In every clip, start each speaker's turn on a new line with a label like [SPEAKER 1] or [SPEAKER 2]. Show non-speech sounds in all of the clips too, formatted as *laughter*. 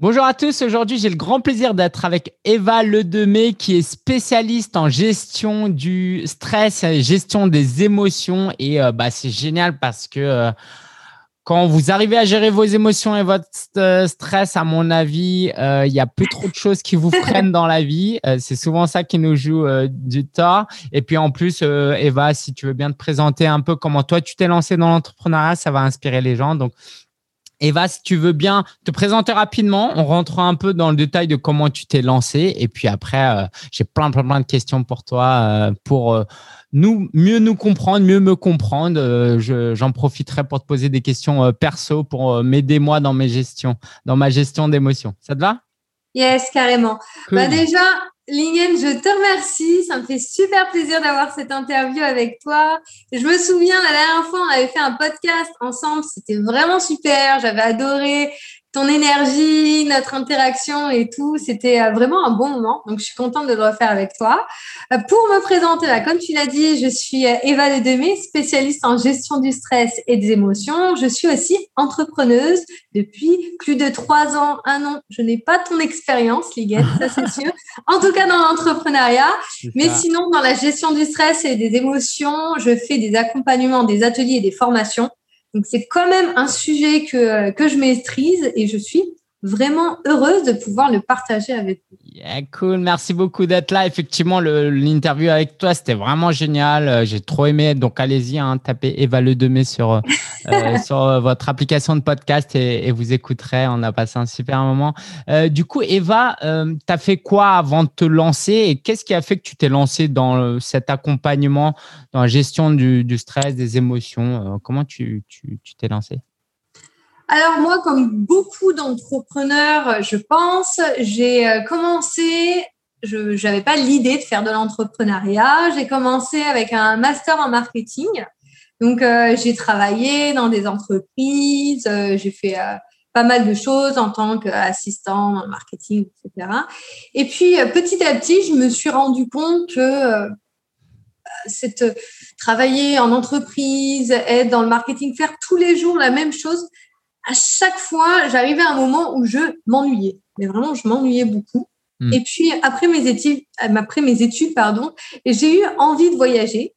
[SPEAKER 1] Bonjour à tous, aujourd'hui j'ai le grand plaisir d'être avec Eva Ledemé qui est spécialiste en gestion du stress et gestion des émotions et euh, bah, c'est génial parce que euh, quand vous arrivez à gérer vos émotions et votre euh, stress, à mon avis, il y a plus trop de choses qui vous *laughs* freinent dans la vie. c'est souvent ça qui nous joue du tort. Et puis en plus, Eva, si tu veux bien te présenter un peu comment toi tu t'es lancé dans l'entrepreneuriat, ça va inspirer les gens. Donc Eva, si tu veux bien te présenter rapidement, on rentrera un peu dans le détail de comment tu t'es lancé. Et puis après, euh, j'ai plein, plein, plein de questions pour toi euh, pour euh, nous, mieux nous comprendre, mieux me comprendre. J'en profiterai pour te poser des questions perso pour m'aider moi dans mes gestions, dans ma gestion d'émotions. Ça te va?
[SPEAKER 2] Yes, carrément. Bah déjà, Lingen, je te remercie. Ça me fait super plaisir d'avoir cette interview avec toi. Je me souviens, la dernière fois, on avait fait un podcast ensemble. C'était vraiment super. J'avais adoré ton énergie, notre interaction et tout. C'était euh, vraiment un bon moment. Donc, je suis contente de le refaire avec toi. Euh, pour me présenter, là, comme tu l'as dit, je suis euh, Eva Ledemé, spécialiste en gestion du stress et des émotions. Je suis aussi entrepreneuse depuis plus de trois ans, un an. Je n'ai pas ton expérience, Liguette, ça c'est sûr. *laughs* En tout cas, dans l'entrepreneuriat. Mais sinon, dans la gestion du stress et des émotions, je fais des accompagnements, des ateliers et des formations. Donc c'est quand même un sujet que, que je maîtrise et je suis vraiment heureuse de pouvoir le partager avec vous.
[SPEAKER 1] Yeah, cool, merci beaucoup d'être là. Effectivement, l'interview avec toi, c'était vraiment génial. Euh, j'ai trop aimé. Donc, allez-y, hein, tapez Eva Le Demé sur, euh, *laughs* euh, sur votre application de podcast et, vous écouterez. On a passé un super moment. du coup, Eva, tu as fait quoi avant de te lancer et qu'est-ce qui a fait que tu t'es lancé dans cet accompagnement, dans la gestion du, du stress, des émotions? Comment tu t'es tu, lancé
[SPEAKER 2] alors moi, comme beaucoup d'entrepreneurs, je pense, j'ai euh, commencé, je n'avais pas l'idée de faire de l'entrepreneuriat. J'ai commencé avec un master en marketing. Donc euh, j'ai travaillé dans des entreprises, euh, j'ai fait pas mal de choses en tant qu'assistant en marketing, etc. Et puis petit à petit, je me suis rendu compte que cette travailler en entreprise, être dans le marketing, faire tous les jours la même chose, à chaque fois, j'arrivais à un moment où je m'ennuyais. Mais vraiment, je m'ennuyais beaucoup. Hmm. Et puis, après mes études, après mes études pardon, j'ai eu envie de voyager.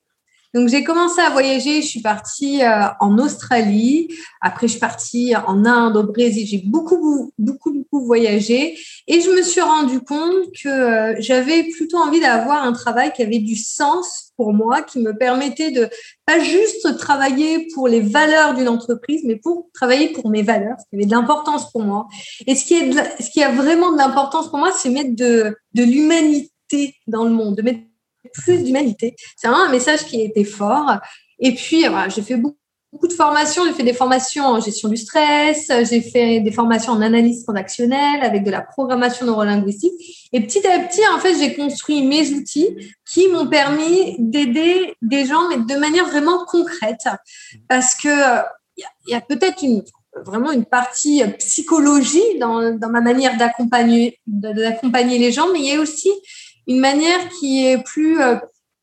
[SPEAKER 2] Donc, j'ai commencé à voyager. Je suis partie euh, en Australie. Après, je suis partie en Inde, au Brésil. J'ai beaucoup, beaucoup, beaucoup voyagé. Et je me suis rendu compte que euh, j'avais plutôt envie d'avoir un travail qui avait du sens pour moi, qui me permettait de pas juste travailler pour les valeurs d'une entreprise, mais pour travailler pour mes valeurs, ce qui avait de l'importance pour moi. Et ce qui, est ce qui a vraiment de l'importance pour moi, c'est mettre de, de l'humanité dans le monde, de mettre plus d'humanité. C'est vraiment un message qui était fort. Et puis, voilà, j'ai fait beaucoup de formations. J'ai fait des formations en gestion du stress, j'ai fait des formations en analyse transactionnelle avec de la programmation neurolinguistique. Et petit à petit, en fait, j'ai construit mes outils qui m'ont permis d'aider des gens, mais de manière vraiment concrète. Parce que il y a, peut-être une, vraiment une partie psychologie dans, ma manière d'accompagner les gens, mais il y a aussi une manière qui est plus euh,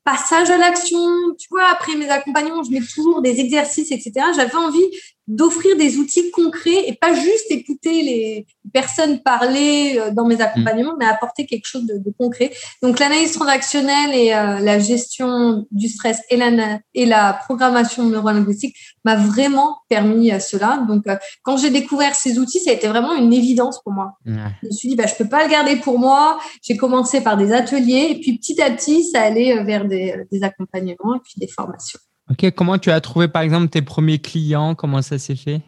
[SPEAKER 2] passage à l'action. Tu vois, après mes accompagnements, je mets toujours des exercices, etc. J'avais envie d'offrir des outils concrets et pas juste écouter les personnes parler euh, dans mes accompagnements, mais apporter quelque chose de, concret. Donc l'analyse transactionnelle et euh, la gestion du stress et la, et la programmation neurolinguistique m'a vraiment permis à cela. Donc euh, quand j'ai découvert ces outils, ça a été vraiment une évidence pour moi. Je me suis dit, bah, je peux pas le garder pour moi. J'ai commencé par des ateliers et puis petit à petit, ça allait vers des, des accompagnements et puis des formations.
[SPEAKER 1] Ok, comment tu as trouvé par exemple tes premiers clients? Comment ça s'est fait?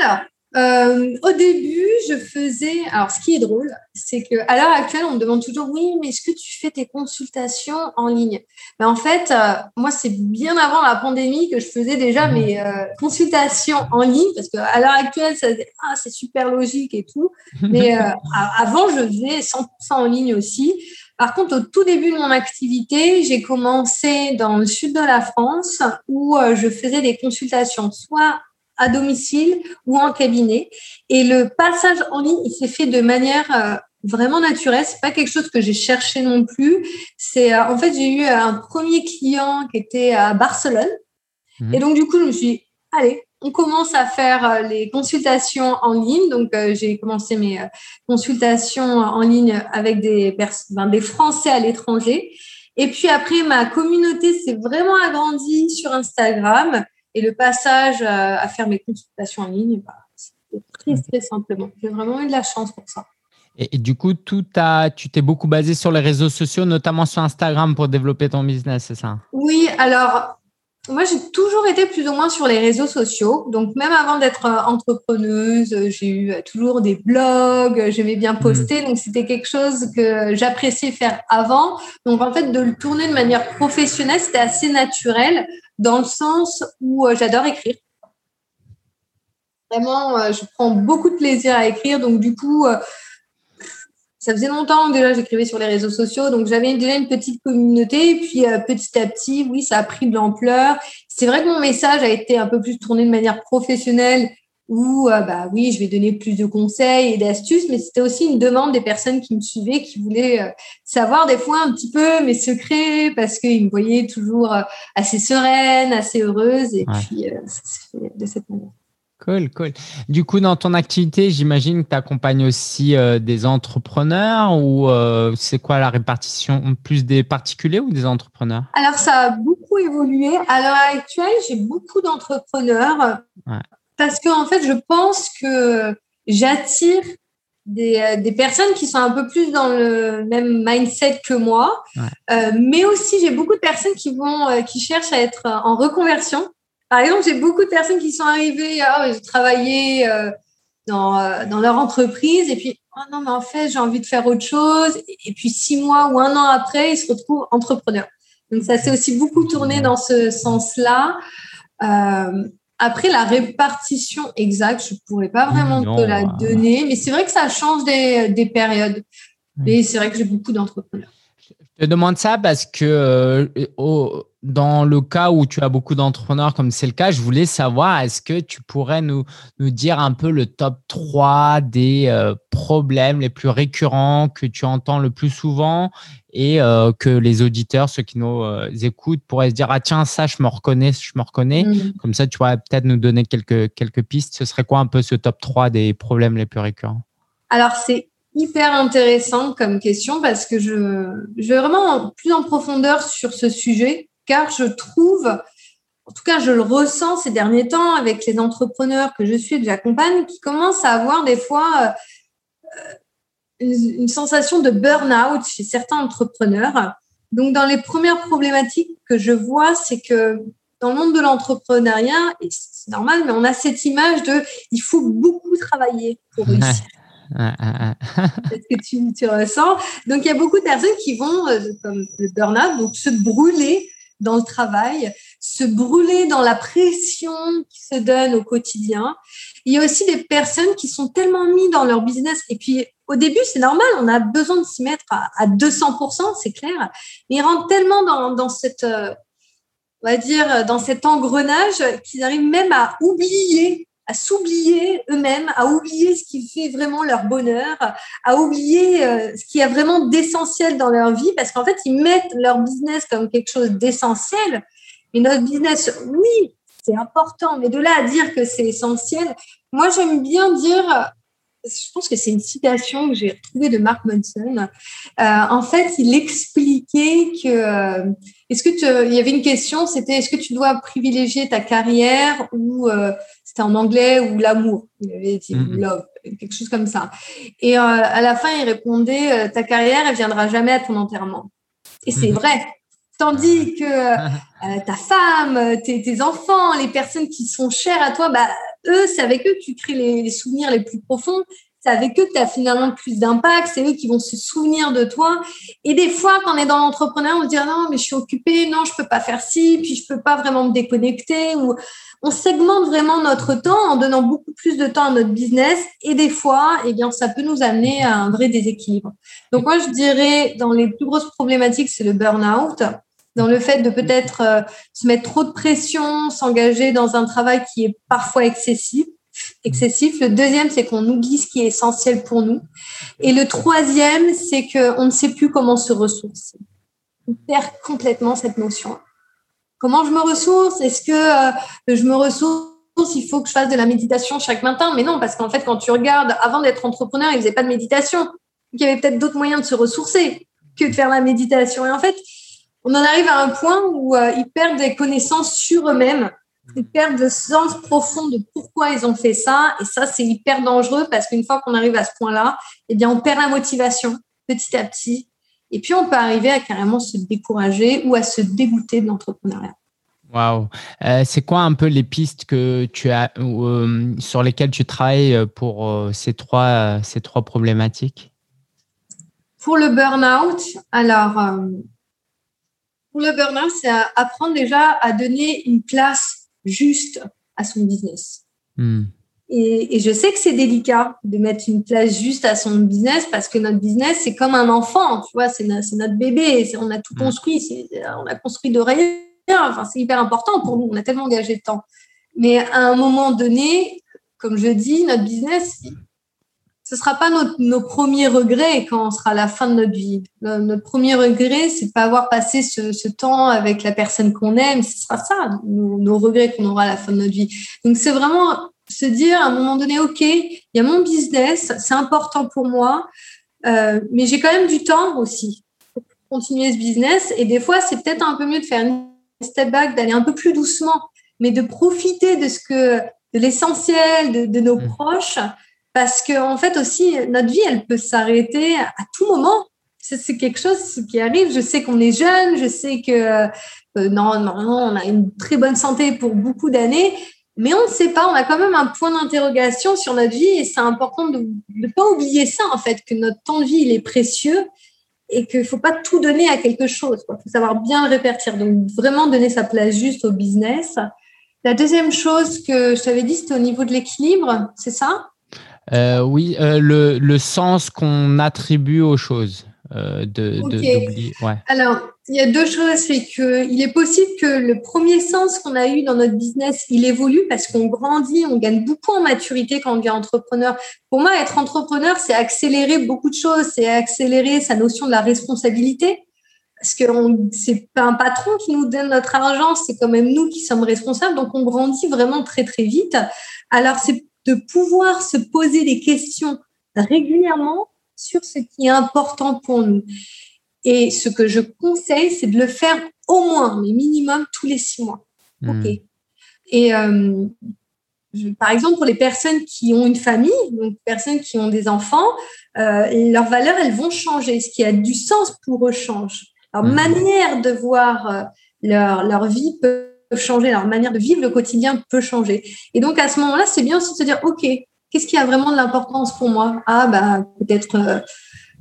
[SPEAKER 2] Alors, euh, au début, je faisais. Alors, ce qui est drôle, c'est que à l'heure actuelle, on me demande toujours oui, mais est-ce que tu fais tes consultations en ligne? Mais en fait, euh, moi, c'est bien avant la pandémie que je faisais déjà mmh. mes euh, consultations en ligne parce qu'à l'heure actuelle, ça ah, c'est super logique et tout. *laughs* Mais avant, je faisais 100% en ligne aussi. Par contre, au tout début de mon activité, j'ai commencé dans le sud de la France où euh, je faisais des consultations soit à domicile ou en cabinet. Et le passage en ligne, il s'est fait de manière euh, vraiment naturelle. C'est pas quelque chose que j'ai cherché non plus. C'est euh, en fait j'ai eu un premier client qui était à Barcelone. Mmh. Et donc du coup, je me suis dit, allez, on commence à faire les consultations en ligne. Donc, j'ai commencé mes consultations en ligne avec des, ben, des Français à l'étranger. Et puis après, ma communauté s'est vraiment agrandie sur Instagram. Et le passage à faire mes consultations en ligne, bah, c'était très, très simplement. J'ai vraiment eu de la chance pour ça.
[SPEAKER 1] Et, du coup, tout a, tu t'es beaucoup basé sur les réseaux sociaux, notamment sur Instagram pour développer ton business, c'est ça?
[SPEAKER 2] Oui, alors moi, j'ai toujours été plus ou moins sur les réseaux sociaux. Donc, même avant d'être euh, entrepreneuse, j'ai eu euh, toujours des blogs, j'aimais bien mmh. poster. Donc, c'était quelque chose que j'appréciais faire avant. Donc, en fait, de le tourner de manière professionnelle, c'était assez naturel dans le sens où euh, j'adore écrire. Vraiment, je prends beaucoup de plaisir à écrire. Donc, du coup, ça faisait longtemps que déjà j'écrivais sur les réseaux sociaux, donc j'avais déjà une petite communauté. Et puis euh, petit à petit, oui, ça a pris de l'ampleur. C'est vrai que mon message a été un peu plus tourné de manière professionnelle, où euh, bah oui, je vais donner plus de conseils et d'astuces, mais c'était aussi une demande des personnes qui me suivaient, qui voulaient euh, savoir des fois un petit peu mes secrets, parce qu'ils me voyaient toujours assez sereine, assez heureuse, et puis ça s'est fait de cette manière.
[SPEAKER 1] Cool, cool. Du coup, dans ton activité, j'imagine que tu accompagnes aussi euh, des entrepreneurs ou euh, c'est quoi la répartition Plus des particuliers ou des entrepreneurs?
[SPEAKER 2] Alors, ça a beaucoup évolué. À l'heure actuelle, j'ai beaucoup d'entrepreneurs. Parce qu'en en fait, je pense que j'attire des, euh, des, personnes qui sont un peu plus dans le même mindset que moi, mais aussi j'ai beaucoup de personnes qui vont, qui cherchent à être en reconversion par exemple, j'ai beaucoup de personnes qui sont arrivées, oh, j'ai travaillé euh, dans, euh, dans, leur entreprise et puis, oh non, mais en fait, j'ai envie de faire autre chose. Et, puis, six mois ou un an après, ils se retrouvent entrepreneurs. Donc, ça s'est aussi beaucoup tourné dans ce sens-là. Euh, après, la répartition exacte, je ne pourrais pas vraiment te la donner, mais c'est vrai que ça change des, des périodes. Mais c'est vrai que j'ai beaucoup d'entrepreneurs.
[SPEAKER 1] Je te demande ça parce que euh, dans le cas où tu as beaucoup d'entrepreneurs, comme c'est le cas, je voulais savoir, est-ce que tu pourrais nous, nous dire un peu le top 3 des euh, problèmes les plus récurrents que tu entends le plus souvent et euh, que les auditeurs, ceux qui nous écoutent, pourraient se dire, ah tiens, ça, je me reconnais, je me reconnais. Mmh. Comme ça, tu pourrais peut-être nous donner quelques, quelques pistes. Ce serait quoi un peu ce top 3 des problèmes les plus récurrents?
[SPEAKER 2] Alors, c'est hyper intéressant comme question parce que je, je vais vraiment plus en profondeur sur ce sujet car je trouve, en tout cas je le ressens ces derniers temps avec les entrepreneurs que je suis et que j'accompagne qui commencent à avoir des fois euh, une, une, sensation de burn-out chez certains entrepreneurs. Donc dans les premières problématiques que je vois, c'est que dans le monde de l'entrepreneuriat, et c'est normal, mais on a cette image de il faut beaucoup travailler pour *laughs* réussir. Est-ce que tu, ressens? Donc, il y a beaucoup de personnes qui vont, euh, comme le burn-out, donc se brûler dans le travail, se brûler dans la pression qui se donne au quotidien. Il y a aussi des personnes qui sont tellement mis dans leur business. Et puis, au début, c'est normal, on a besoin de s'y mettre à, à 200%, c'est clair. Mais ils rentrent tellement dans, dans cette, euh, on va dire, dans cet engrenage qu'ils arrivent même à oublier à s'oublier eux-mêmes, à oublier ce qui fait vraiment leur bonheur, à oublier euh, ce qui a vraiment d'essentiel dans leur vie, parce qu'en fait, ils mettent leur business comme quelque chose d'essentiel. Et notre business, oui, c'est important, mais de là à dire que c'est essentiel, moi, j'aime bien dire, je pense que c'est une citation que j'ai retrouvée de Mark Manson. Euh, en fait, il expliquait que, euh, est-ce que tu, il y avait une question, c'était est-ce que tu dois privilégier ta carrière ou en anglais ou l'amour? Il avait dit mm-hmm. love, quelque chose comme ça. Et euh, à la fin, il répondait euh, ta carrière, elle viendra jamais à ton enterrement. Et c'est mm-hmm. vrai. Tandis que *laughs* euh, ta femme, tes, enfants, les personnes qui sont chères à toi, bah, eux, c'est avec eux que tu crées les, souvenirs les plus profonds c'est avec eux que tu as finalement plus d'impact, c'est eux qui vont se souvenir de toi. Et des fois, quand on est dans l'entrepreneur, on se dit ah non, mais je suis occupée, non, je peux pas faire ci, puis je peux pas vraiment me déconnecter. Ou on segmente vraiment notre temps en donnant beaucoup plus de temps à notre business et des fois, eh bien, ça peut nous amener à un vrai déséquilibre. Donc moi, je dirais dans les plus grosses problématiques, c'est le burn-out, dans le fait de peut-être euh, se mettre trop de pression, s'engager dans un travail qui est parfois excessif. Excessif. Le deuxième, c'est qu'on oublie ce qui est essentiel pour nous. Et le troisième, c'est qu'on ne sait plus comment se ressourcer. On perd complètement cette notion. Comment je me ressource? Est-ce que euh, je me ressource? Il faut que je fasse de la méditation chaque matin? Mais non, parce qu'en fait, quand tu regardes, avant d'être entrepreneur, ils faisaient pas de méditation. il y avait peut-être d'autres moyens de se ressourcer que de faire la méditation. Et en fait, on en arrive à un point où euh, ils perdent des connaissances sur eux-mêmes. Ils perdent le sens profond de pourquoi ils ont fait ça. Et ça, c'est hyper dangereux parce qu'une fois qu'on arrive à ce point-là, eh bien, on perd la motivation petit à petit. Et puis, on peut arriver à carrément se décourager ou à se dégoûter de l'entrepreneuriat.
[SPEAKER 1] Waouh. Euh, c'est quoi un peu les pistes que tu as euh, sur lesquelles tu travailles pour ces trois ces trois problématiques?
[SPEAKER 2] Pour le burn-out, alors pour le burn-out, c'est apprendre déjà à donner une place juste à son business. Hmm. Et, je sais que c'est délicat de mettre une place juste à son business parce que notre business, c'est comme un enfant, tu vois, c'est notre bébé, on a tout hmm. construit, on a construit de rien. Enfin, c'est hyper important pour nous, on a tellement engagé de temps. Mais à un moment donné, comme je dis, notre business, ce sera pas notre, nos premiers regrets quand on sera à la fin de notre vie. notre premier regret, c'est de pas avoir passé ce, ce, temps avec la personne qu'on aime. Ce sera ça, nos, regrets qu'on aura à la fin de notre vie. Donc, c'est vraiment se dire à un moment donné, OK, il y a mon business, c'est important pour moi, euh, mais j'ai quand même du temps aussi pour continuer ce business. Et des fois, c'est peut-être un peu mieux de faire une step back, d'aller un peu plus doucement, mais de profiter de ce que, de l'essentiel, de, de, nos mmh. proches parce que en fait aussi notre vie elle peut s'arrêter à tout moment c'est quelque chose qui arrive je sais qu'on est jeune je sais que euh, non, non, on a une très bonne santé pour beaucoup d'années mais on ne sait pas on a quand même un point d'interrogation sur notre vie et c'est important de ne pas oublier ça en fait que notre temps de vie il est précieux et qu'il ne faut pas tout donner à quelque chose. Il faut savoir bien le répartir. Donc, vraiment donner sa place juste au business. La deuxième chose que je t'avais dit, c'était au niveau de l'équilibre, c'est ça?
[SPEAKER 1] Euh, oui, euh, le, le, sens qu'on attribue aux choses. Euh, de,
[SPEAKER 2] ouais. Alors, il y a deux choses. C'est qu'il est possible que le premier sens qu'on a eu dans notre business, il évolue parce qu'on grandit, on gagne beaucoup en maturité quand on devient entrepreneur. Pour moi, être entrepreneur, c'est accélérer beaucoup de choses. C'est accélérer sa notion de la responsabilité. Parce que c'est pas un patron qui nous donne notre argent, c'est quand même nous qui sommes responsables. Donc, on grandit vraiment très, très vite. Alors, c'est de pouvoir se poser des questions régulièrement sur ce qui est important pour nous. Et ce que je conseille, c'est de le faire au moins, mais minimum tous les six mois. Hmm. OK. Et euh, par exemple, pour les personnes qui ont une famille, donc personnes qui ont des enfants, euh, leurs valeurs, elles vont changer. Ce qui a du sens pour eux change. Leur hmm. manière de voir euh, leur, leur vie peut changer, leur manière de vivre le quotidien peut changer. Et donc à ce moment-là, c'est bien aussi de se dire, OK, qu'est-ce qui a vraiment de l'importance pour moi? Ah, bah, peut-être euh,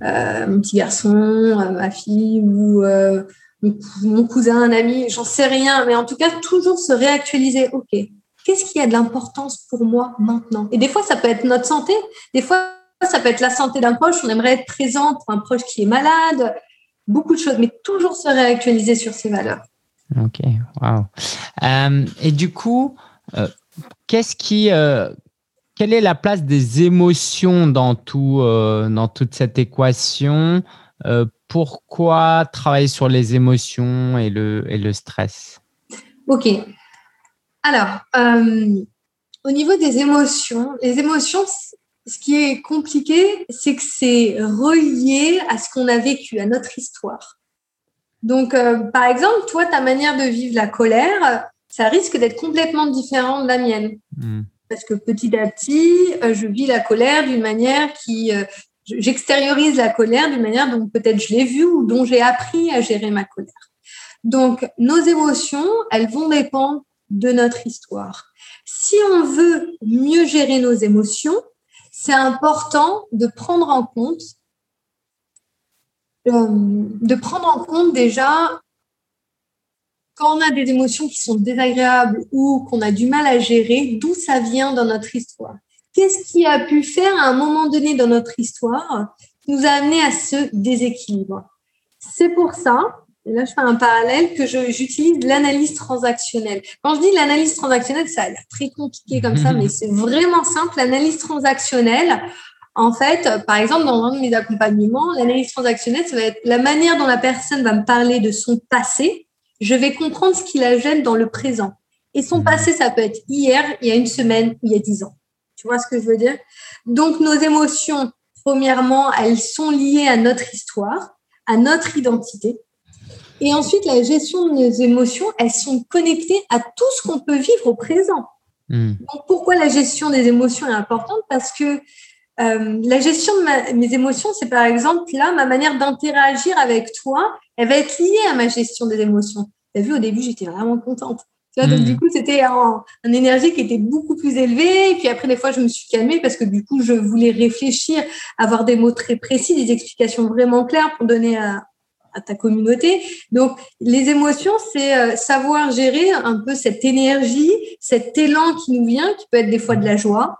[SPEAKER 2] euh, mon petit garçon, euh, ma fille ou mon cousin, un ami, j'en sais rien. Mais en tout cas, toujours se réactualiser. OK, qu'est-ce qui a de l'importance pour moi maintenant? Et des fois, ça peut être notre santé. Des fois, ça peut être la santé d'un proche. On aimerait être présent pour un proche qui est malade. Beaucoup de choses, mais toujours se réactualiser sur ses valeurs.
[SPEAKER 1] Ok, wow. Euh, et du coup, euh, qu'est-ce qui, euh, quelle est la place des émotions dans tout, dans toute cette équation? Pourquoi travailler sur les émotions et le, et le stress?
[SPEAKER 2] Ok. Alors, au niveau des émotions, les émotions, ce qui est compliqué, c'est que c'est relié à ce qu'on a vécu, à notre histoire. Donc, euh, par exemple, toi, ta manière de vivre la colère, ça risque d'être complètement différent de la mienne. Hmm. Parce que petit à petit, euh, je vis la colère d'une manière qui... Euh, j'extériorise la colère d'une manière dont peut-être je l'ai vue ou dont j'ai appris à gérer ma colère. Donc, nos émotions, elles vont dépendre de notre histoire. Si on veut mieux gérer nos émotions, c'est important de prendre en compte de prendre en compte déjà quand on a des émotions qui sont désagréables ou qu'on a du mal à gérer, d'où ça vient dans notre histoire. Qu'est-ce qui a pu faire à un moment donné dans notre histoire qui nous a amené à ce déséquilibre? C'est pour ça, et là je fais un parallèle, que j'utilise l'analyse transactionnelle. Quand je dis l'analyse transactionnelle, ça a l'air très compliqué comme ça, mais c'est vraiment simple. L'analyse transactionnelle, en fait, par exemple, dans un de mes accompagnements, l'analyse transactionnelle, ça va être la manière dont la personne va me parler de son passé. Je vais comprendre ce qui la gêne dans le présent. Et son mmh. passé, ça peut être hier, il y a une semaine, il y a dix ans. Tu vois ce que je veux dire? Donc, nos émotions, premièrement, elles sont liées à notre histoire, à notre identité. Et ensuite, la gestion de nos émotions, elles sont connectées à tout ce qu'on peut vivre au présent. Mmh. Donc, pourquoi la gestion des émotions est importante? Parce que euh, la gestion de mes émotions, c'est par exemple là, ma manière d'interagir avec toi, elle va être liée à ma gestion des émotions. Tu as vu, au début, j'étais vraiment contente. Tu vois, donc, du hmm. coup, c'était un, énergie qui était beaucoup plus élevée. Et puis après, des fois, je me suis calmée parce que du coup, je voulais réfléchir, avoir des mots très précis, des explications vraiment claires pour donner à, à ta communauté. Donc, les émotions, c'est euh, savoir gérer un peu cette énergie, cet élan qui nous vient, qui peut être des fois de la joie,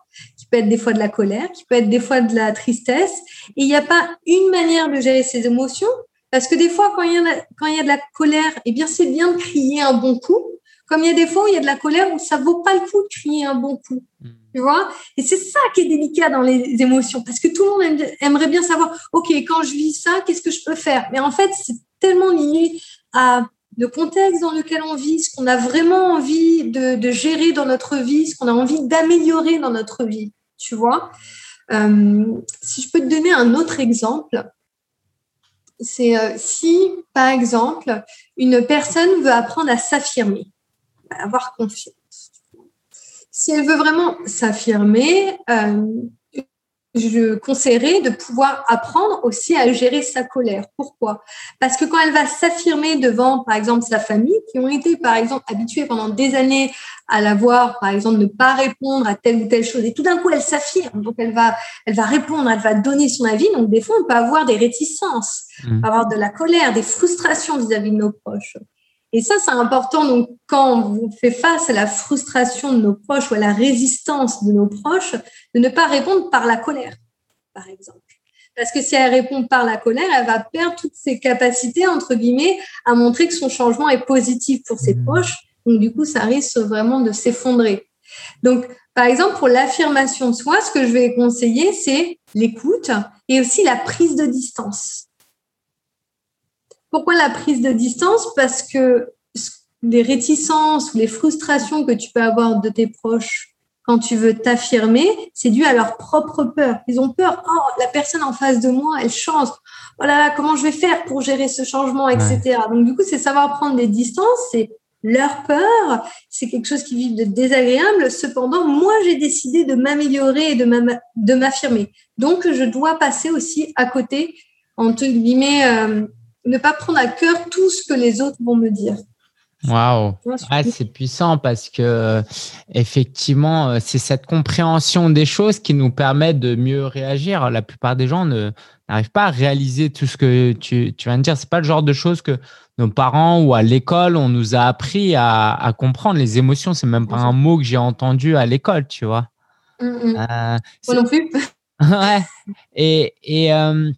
[SPEAKER 2] peut être des fois de la colère, qui peut être des fois de la tristesse. Et il n'y a pas une manière de gérer ses émotions, parce que des fois, quand il y a, quand il y a de la colère, eh bien, c'est bien de crier un bon coup. Comme il y a des fois où il y a de la colère où ça vaut pas le coup de crier un bon coup. Hmm. Tu vois? Et c'est ça qui est délicat dans les émotions, parce que tout le monde aimerait bien savoir, OK, quand je vis ça, qu'est-ce que je peux faire? Mais en fait, c'est tellement lié à le contexte dans lequel on vit, ce qu'on a vraiment envie de, de, gérer dans notre vie, ce qu'on a envie d'améliorer dans notre vie tu vois. Euh, si je peux te donner un autre exemple, c'est euh, si, par exemple, une personne veut apprendre à s'affirmer, à avoir confiance. Si elle veut vraiment s'affirmer, euh, je conseillerais de pouvoir apprendre aussi à gérer sa colère. Pourquoi? Parce que quand elle va s'affirmer devant, par exemple, sa famille, qui ont été, par exemple, habitués pendant des années à la voir, par exemple, ne pas répondre à telle ou telle chose, et tout d'un coup, elle s'affirme, donc elle va, elle va répondre, elle va donner son avis. Donc, des fois, on peut avoir des réticences, mmh. avoir de la colère, des frustrations vis-à-vis de nos proches. Et ça, c'est important. Donc, quand on fait face à la frustration de nos proches ou à la résistance de nos proches, de ne pas répondre par la colère, par exemple. Parce que si elle répond par la colère, elle va perdre toutes ses capacités, entre guillemets, à montrer que son changement est positif pour ses mmh. proches. Donc, du coup, ça risque vraiment de s'effondrer. Donc, par exemple, pour l'affirmation de soi, ce que je vais conseiller, c'est l'écoute et aussi la prise de distance. Pourquoi la prise de distance? Parce que les réticences ou les frustrations que tu peux avoir de tes proches quand tu veux t'affirmer, c'est dû à leur propre peur. Ils ont peur, oh, la personne en face de moi, elle change. Oh là là, comment je vais faire pour gérer ce changement, etc. Donc, du coup, c'est savoir prendre des distances, c'est leur peur, c'est quelque chose qui vit de désagréable. Cependant, moi, j'ai décidé de m'améliorer et de m'affirmer. Donc, je dois passer aussi à côté, entre guillemets, euh, ne pas prendre à cœur tout ce que les autres vont me dire.
[SPEAKER 1] Waouh, c'est puissant parce que effectivement, euh, c'est cette compréhension des choses qui nous permet de mieux réagir. La plupart des gens n'arrivent pas à réaliser tout ce que tu, tu viens de dire. C'est pas le genre de choses que nos parents ou à l'école on nous a appris à, comprendre. Les émotions, c'est même pas un mot que j'ai entendu à l'école, tu vois.
[SPEAKER 2] Mm, mm. Euh, Moi non plus. *laughs*
[SPEAKER 1] ouais. Et, et euh,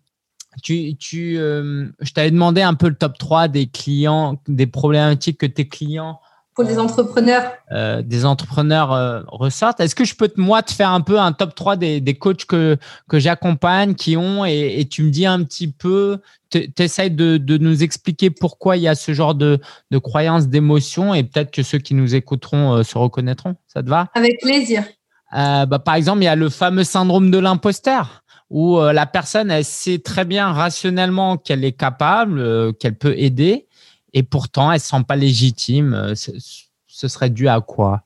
[SPEAKER 1] tu, tu, euh, je t'avais demandé un peu le top 3 des clients, des problématiques que tes clients.
[SPEAKER 2] Pour les entrepreneurs.
[SPEAKER 1] Euh, des entrepreneurs euh, ressortent. Est-ce que je peux, te, moi, te faire un peu un top 3 des, des coachs que, que j'accompagne, qui ont, et, tu me dis un petit peu, tu essayes de, de, nous expliquer pourquoi il y a ce genre de, de croyances, d'émotions, et peut-être que ceux qui nous écouteront se reconnaîtront. Ça te va?
[SPEAKER 2] Avec plaisir.
[SPEAKER 1] bah, par exemple, il y a le fameux syndrome de l'imposteur où euh, la personne, elle sait très bien rationnellement qu'elle est capable, euh, qu'elle peut aider, et pourtant, elle ne se sent pas légitime. Euh, ce serait dû à quoi?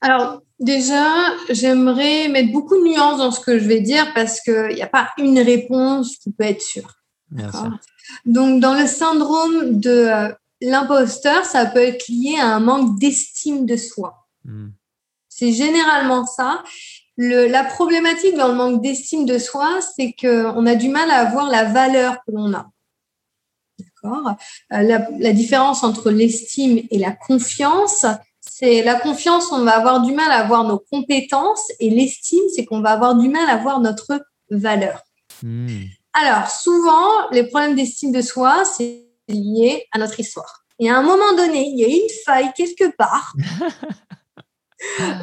[SPEAKER 2] Alors, déjà, j'aimerais mettre beaucoup de nuances dans ce que je vais dire parce qu'il n'y a pas une réponse qui peut être sûre. Donc, dans le syndrome de l'imposteur, ça peut être lié à un manque d'estime de soi. Hmm. C'est généralement ça la problématique dans le manque d'estime de soi, c'est qu'on a du mal à avoir la valeur que l'on a. D'accord? Euh, la, différence entre l'estime et la confiance, c'est la confiance, on va avoir du mal à avoir nos compétences et l'estime, c'est qu'on va avoir du mal à avoir notre valeur. Hmm. Alors, souvent, les problèmes d'estime de soi, c'est lié à notre histoire. Et à un moment donné, il y a une faille quelque part *laughs*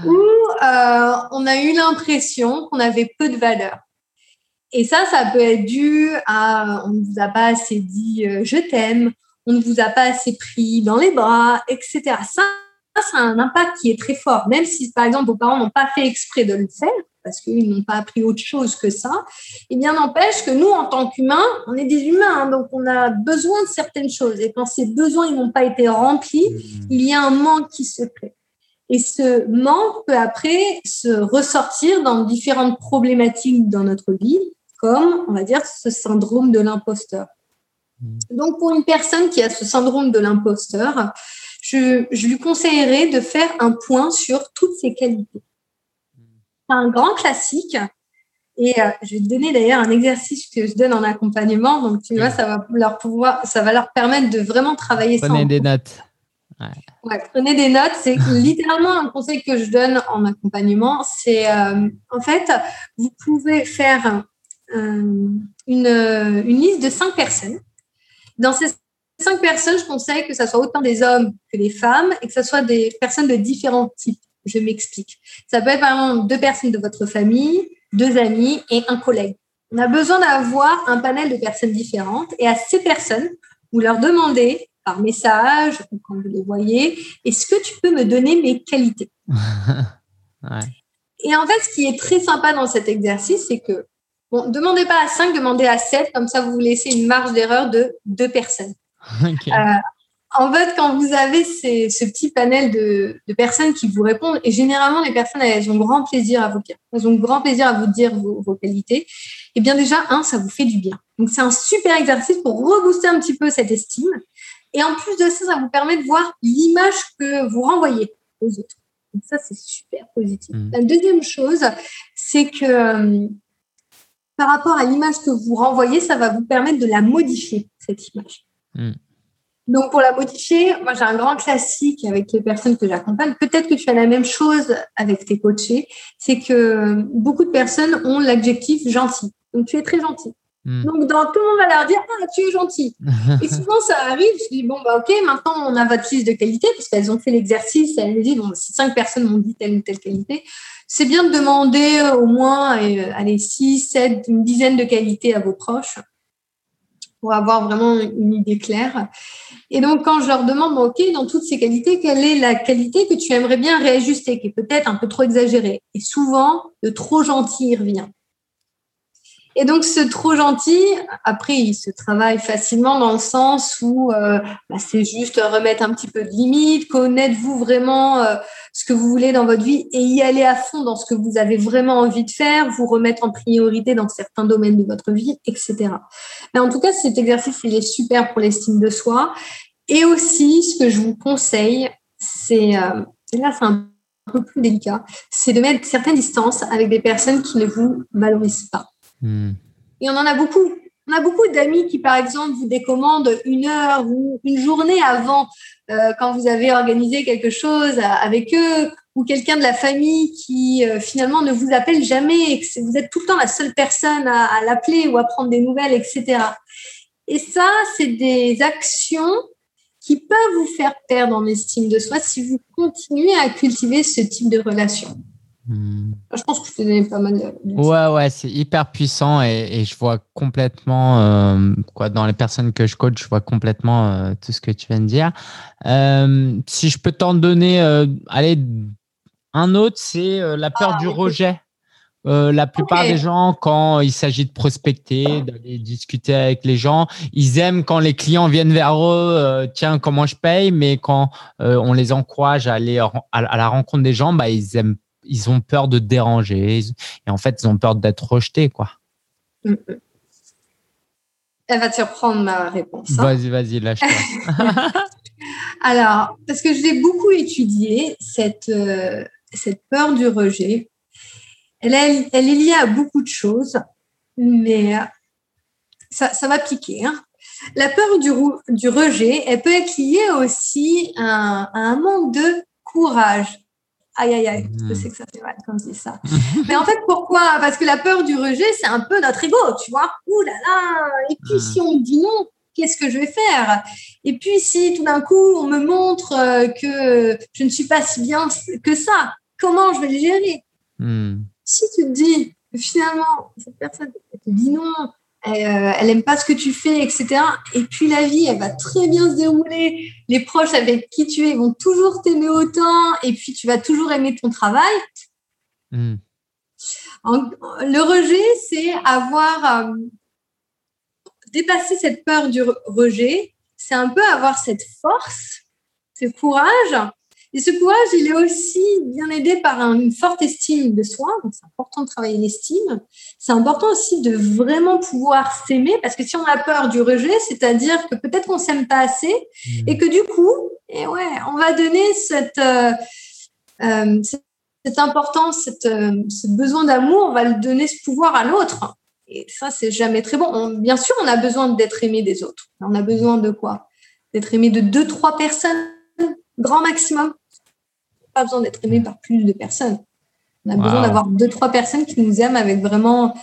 [SPEAKER 2] où euh, on a eu l'impression qu'on avait peu de valeur. Et ça, ça peut être dû à on ne vous a pas assez dit euh, je t'aime, on ne vous a pas assez pris dans les bras, etc. Ça, ça a un impact qui est très fort. Même si, par exemple, vos parents n'ont pas fait exprès de le faire, parce qu'ils n'ont pas appris autre chose que ça, et eh bien n'empêche que nous, en tant qu'humains, on est des humains, hein, donc on a besoin de certaines choses. Et quand ces besoins n'ont pas été remplis, mmh. il y a un manque qui se crée. Et ce manque peut après se ressortir dans différentes problématiques dans notre vie, comme, on va dire, ce syndrome de l'imposteur. Mmh. Donc, pour une personne qui a ce syndrome de l'imposteur, je, je, lui conseillerais de faire un point sur toutes ses qualités. C'est un grand classique. Et euh, je vais te donner d'ailleurs un exercice que je donne en accompagnement. Donc, tu vois, ça va leur pouvoir, ça va leur permettre de vraiment travailler
[SPEAKER 1] Prenez des notes.
[SPEAKER 2] Ouais. prenez des notes. C'est *laughs* littéralement un conseil que je donne en accompagnement. C'est euh, en fait, vous pouvez faire euh, une, une, liste de cinq personnes. Dans ces cinq personnes, je conseille que ce soit autant des hommes que des femmes et que ce soit des personnes de différents types. Je m'explique. Ça peut être par exemple deux personnes de votre famille, deux amis et un collègue. On a besoin d'avoir un panel de personnes différentes et à ces personnes, vous leur demandez par message ou quand vous les voyez, est-ce que tu peux me donner mes qualités? *laughs* Et en fait, ce qui est très sympa dans cet exercice, c'est que, bon, demandez pas à cinq, demandez à sept, comme ça vous vous laissez une marge d'erreur de deux personnes. Euh, en fait, quand vous avez ce petit panel de, personnes qui vous répondent, et généralement, les personnes, elles ont grand plaisir à vous dire. Elles ont grand plaisir à vous dire vos, qualités. Et eh bien déjà, un, ça vous fait du bien. Donc, c'est un super exercice pour rebooster un petit peu cette estime. Et en plus de ça, ça vous permet de voir l'image que vous renvoyez aux autres. Donc, ça, c'est super positif. Mmh. La deuxième chose, c'est que euh, par rapport à l'image que vous renvoyez, ça va vous permettre de la modifier, cette image. Mmh. Donc, pour la modifier, moi, j'ai un grand classique avec les personnes que j'accompagne. Peut-être que tu as la même chose avec tes coachés. C'est que beaucoup de personnes ont l'adjectif gentil. Donc, tu es très gentil. Hmm. Donc, dans, tout le monde va leur dire Ah, tu es gentil. *laughs* Et souvent, ça arrive. Je dis Bon, bah, OK, maintenant, on a votre liste de qualité, parce qu'elles ont fait l'exercice. Elles me disent Bon, si cinq personnes m'ont dit telle ou telle qualité, c'est bien de demander au moins, euh, allez, six, sept, une dizaine de qualités à vos proches pour avoir vraiment une idée claire. Et donc, quand je leur demande, OK, dans toutes ces qualités, quelle est la qualité que tu aimerais bien réajuster, qui est peut-être un peu trop exagérée? Et souvent, le trop gentil revient. Et donc, ce trop gentil, après, il se travaille facilement dans le sens où euh, bah, c'est juste remettre un petit peu de limite, connaître-vous vraiment euh, ce que vous voulez dans votre vie et y aller à fond dans ce que vous avez vraiment envie de faire, vous remettre en priorité dans certains domaines de votre vie, etc. Mais en tout cas, cet exercice, il est super pour l'estime de soi. Et aussi, ce que je vous conseille, c'est, euh, là, c'est un peu plus délicat, c'est de mettre certaines distances avec des personnes qui ne vous valorisent pas. Hmm. Et on en a beaucoup. On a beaucoup d'amis qui, par exemple, vous décommandent une heure ou une journée avant, euh, quand vous avez organisé quelque chose avec eux, ou quelqu'un de la famille qui euh, finalement ne vous appelle jamais et que vous êtes tout le temps la seule personne à, à l'appeler ou à prendre des nouvelles, etc. Et ça, c'est des actions qui peuvent vous faire perdre en estime de soi si vous continuez à cultiver ce type de relation. Hmm. Je pense que je t'ai donné pas mal de.
[SPEAKER 1] Ouais, ouais, c'est hyper puissant et, je vois complètement, euh, quoi, dans les personnes que je coach, je vois complètement euh, tout ce que tu viens de dire. Euh, si je peux t'en donner, allez, un autre, c'est la peur ah, du rejet. la plupart des gens, quand il s'agit de prospecter, d'aller discuter avec les gens, ils aiment quand les clients viennent vers eux, tiens, comment je paye, mais quand on les encourage à aller à, la rencontre des gens, bah, ils aiment ils ont peur de déranger et en fait, ils ont peur d'être rejetés, quoi. Mm, mm.
[SPEAKER 2] Elle va te surprendre ma réponse.
[SPEAKER 1] Hein. Vas-y, vas-y, lâche-toi. *laughs*
[SPEAKER 2] Alors, parce que je l'ai beaucoup étudié, cette, euh, cette peur du rejet. Elle, est, elle est liée à beaucoup de choses, mais euh, ça, ça va piquer. Hein. La peur du, du, rejet, elle peut être liée aussi à un manque de courage aïe, aïe, aïe, je hmm. sais que ça fait mal quand je dis ça. *laughs* Mais en fait, pourquoi? Parce que la peur du rejet, c'est un peu notre ego, tu vois. Ouh là là Et puis, si on me dit non, qu'est-ce que je vais faire? Et puis, si tout d'un coup, on me montre euh, que je ne suis pas si bien que ça, comment je vais le gérer? Hmm. Si tu te dis finalement, cette personne te dit non, elle aime pas ce que tu fais, etc. Et puis la vie, elle va très bien se dérouler. Les proches avec qui tu es vont toujours t'aimer autant, et puis tu vas toujours aimer ton travail. Hmm. le rejet, c'est avoir dépasser cette peur du rejet, c'est un peu avoir cette force, ce courage. Et ce courage, il est aussi bien aidé par une forte estime de soi. Donc, c'est important de travailler l'estime. C'est important aussi de vraiment pouvoir s'aimer parce que si on a peur du rejet, c'est-à-dire que peut-être qu'on s'aime pas assez mmh. et que du coup, et eh ouais, on va donner cette, euh, euh, cette importance, euh, ce besoin d'amour, on va le donner ce pouvoir à l'autre. Et ça, c'est jamais très bon. bien sûr, on a besoin d'être aimé des autres. On a besoin de quoi? D'être aimé de deux, trois personnes, grand maximum. Pas besoin d'être aimé par plus de personnes. On a besoin d'avoir deux, trois personnes qui nous aiment avec vraiment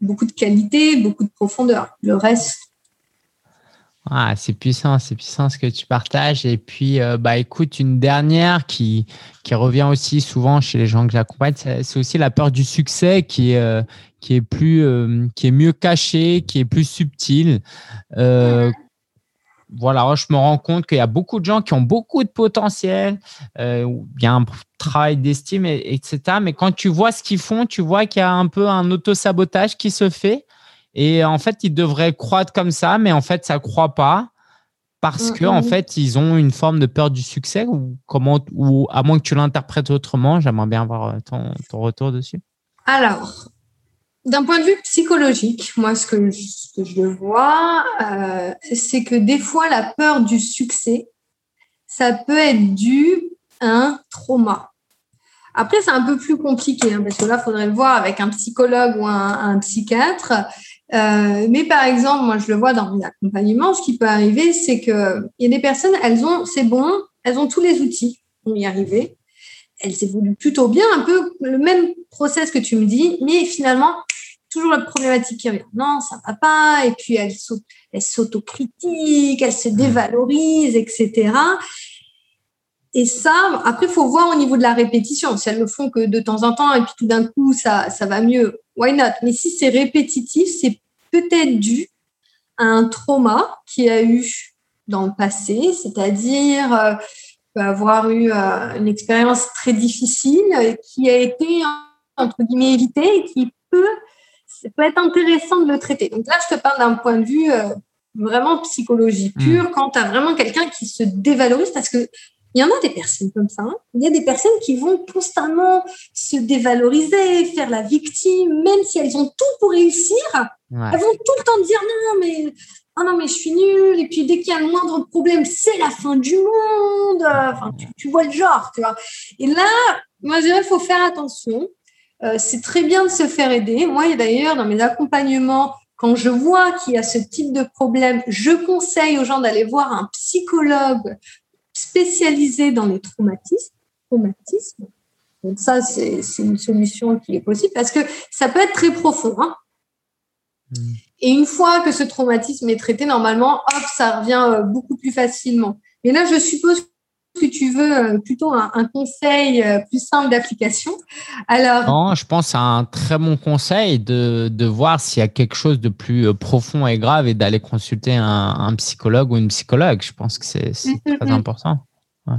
[SPEAKER 2] beaucoup de qualité, beaucoup de profondeur. Le reste,
[SPEAKER 1] ah, c'est puissant, c'est puissant ce que tu partages. Et puis, euh, bah, écoute, une dernière qui, qui revient aussi souvent chez les gens que j'accompagne, c'est aussi la peur du succès qui est, euh, qui est plus, euh, qui est mieux cachée, qui est plus subtile. Voilà, je me rends compte qu'il y a beaucoup de gens qui ont beaucoup de potentiel, il y a un travail d'estime, etc. Mais quand tu vois ce qu'ils font, tu vois qu'il y a un peu un auto-sabotage qui se fait. Et en fait, ils devraient croître comme ça, mais en fait, ça ne croît pas parce que en fait, ils ont une forme de peur du succès ou comment ou à moins que tu l'interprètes autrement. J'aimerais bien avoir euh, ton, ton, retour dessus.
[SPEAKER 2] Alors, d'un point de vue psychologique, moi, ce que je, je vois, euh, c'est que des fois, la peur du succès, ça peut être dû à un trauma. Après, c'est un peu plus compliqué, hein, parce que là, il faudrait le voir avec un psychologue ou un, un psychiatre. Euh, mais par exemple, moi, je le vois dans mon accompagnement, ce qui peut arriver, c'est qu'il y a des personnes, elles ont, c'est bon, elles ont tous les outils pour y arriver. Elles évoluent plutôt bien, un peu le même process que tu me dis, mais finalement, toujours la problématique qui revient. Non, ça va pas. Et puis, elles s'autocritiquent, elles se dévalorisent, etc. Et ça, après, il faut voir au niveau de la répétition. Si elles le font que de temps en temps et puis tout d'un coup, ça, ça va mieux, why not? Mais si c'est répétitif, c'est peut-être dû à un trauma qui a eu dans le passé, c'est-à-dire euh, avoir eu euh, une expérience très difficile qui a été, entre guillemets, évitée et qui peut, peut être intéressant de le traiter. Donc là, je te parle d'un point de vue euh, vraiment psychologie pure, mmh. quand tu as vraiment quelqu'un qui se dévalorise parce que il y en a des personnes comme ça. Hein. Il y a des personnes qui vont constamment se dévaloriser, faire la victime, même si elles ont tout pour réussir. Elles vont tout le temps dire non, mais oh non, mais je suis nulle. Et puis dès qu'il y a le moindre problème, c'est la fin du monde. Enfin, tu, vois le genre, tu vois. Et là, moi, je dirais, il faut faire attention. Euh, c'est très bien de se faire aider. Moi, d'ailleurs, dans mes accompagnements, quand je vois qu'il y a ce type de problème, je conseille aux gens d'aller voir un psychologue spécialisé dans les traumatismes. traumatismes. Donc ça, c'est une solution qui est possible parce que ça peut être très profond. Hein. Hmm. Et une fois que ce traumatisme est traité, normalement, hop, ça revient euh, beaucoup plus facilement. Mais là, je suppose que tu veux euh, plutôt un, conseil euh, plus simple d'application.
[SPEAKER 1] Alors, non, je pense à un très bon conseil de, de voir s'il y a quelque chose de plus profond et grave et d'aller consulter un, psychologue ou une psychologue. Je pense que c'est mm-hmm. très important.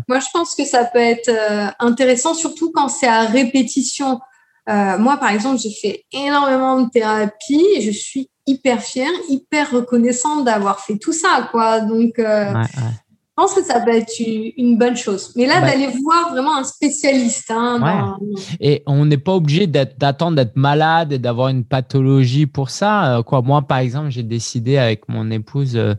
[SPEAKER 2] Moi, je pense que ça peut être intéressant, surtout quand c'est à répétition. moi, par exemple, j'ai fait énormément de thérapie je suis hyper fière, hyper reconnaissante d'avoir fait tout ça, quoi. Donc, je pense que ça peut être une bonne chose. Mais là, bah, d'aller voir vraiment un spécialiste. Hein,
[SPEAKER 1] et on n'est pas obligé d'attendre d'être malade et d'avoir une pathologie pour ça. Euh, quoi, moi, par exemple, j'ai décidé avec mon épouse euh,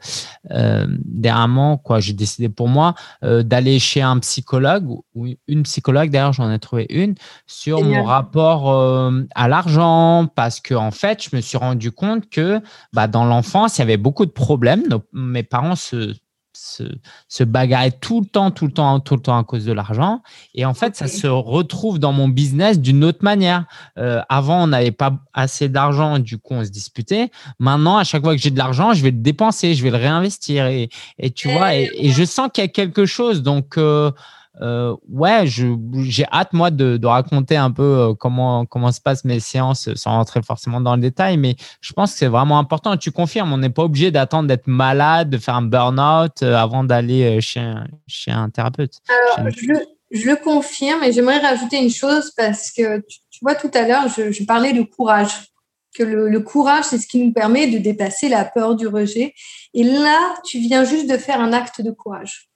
[SPEAKER 1] euh dernièrement, quoi, j'ai décidé pour moi d'aller chez un psychologue ou une psychologue. D'ailleurs, j'en ai trouvé une sur mon rapport à l'argent parce que en fait, je me suis rendu compte que bah, dans l'enfance, il y avait beaucoup de problèmes. mes parents se se, se bagarrer tout le temps, tout le temps, tout le temps à cause de l'argent. Et en fait, ça se retrouve dans mon business d'une autre manière. Euh, avant, on n'avait pas assez d'argent, du coup, on se disputait. Maintenant, à chaque fois que j'ai de l'argent, je vais le dépenser, je vais le réinvestir. Et, et tu vois, et, je sens qu'il y a quelque chose. Donc, euh, euh, ouais, j'ai hâte moi de, raconter un peu euh, comment comment se passent mes séances sans rentrer forcément dans le détail, mais je pense que c'est vraiment important. Tu confirmes, on n'est pas obligé d'attendre d'être malade, de faire un burn-out euh, avant d'aller chez un, chez un thérapeute.
[SPEAKER 2] Alors, je, le confirme et j'aimerais rajouter une chose parce que tu, vois tout à l'heure, je, parlais de courage que le, courage, c'est ce qui nous permet de dépasser la peur du rejet. Et là, tu viens juste de faire un acte de courage.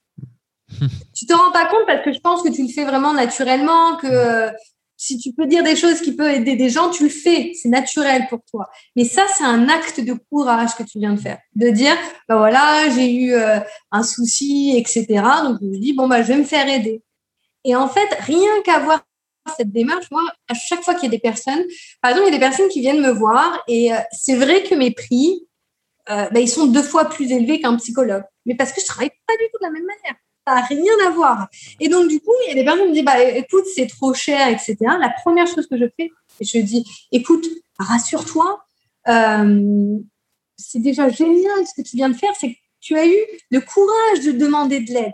[SPEAKER 2] Tu te rends pas compte parce que je pense que tu le fais vraiment naturellement, que euh, si tu peux dire des choses qui peuvent aider des gens, tu le fais, c'est naturel pour toi. Mais ça, c'est un acte de courage que tu viens de faire, de dire, bah voilà, j'ai eu euh, un souci, etc. Donc je me dis, bon bah je vais me faire aider. Et en fait, rien qu'avoir cette démarche, moi, à chaque fois qu'il y a des personnes, par exemple, il y a des personnes qui viennent me voir et euh, c'est vrai que mes prix, bah, ils sont deux fois plus élevés qu'un psychologue. Mais parce que je travaille pas du tout de la même manière rien à voir. Et donc, du coup, il y a des personnes qui me disent, bah, écoute, c'est trop cher, etc. La première chose que je fais, je dis, écoute, rassure-toi, euh, c'est déjà génial ce que tu viens de faire, c'est que tu as eu le courage de demander de l'aide.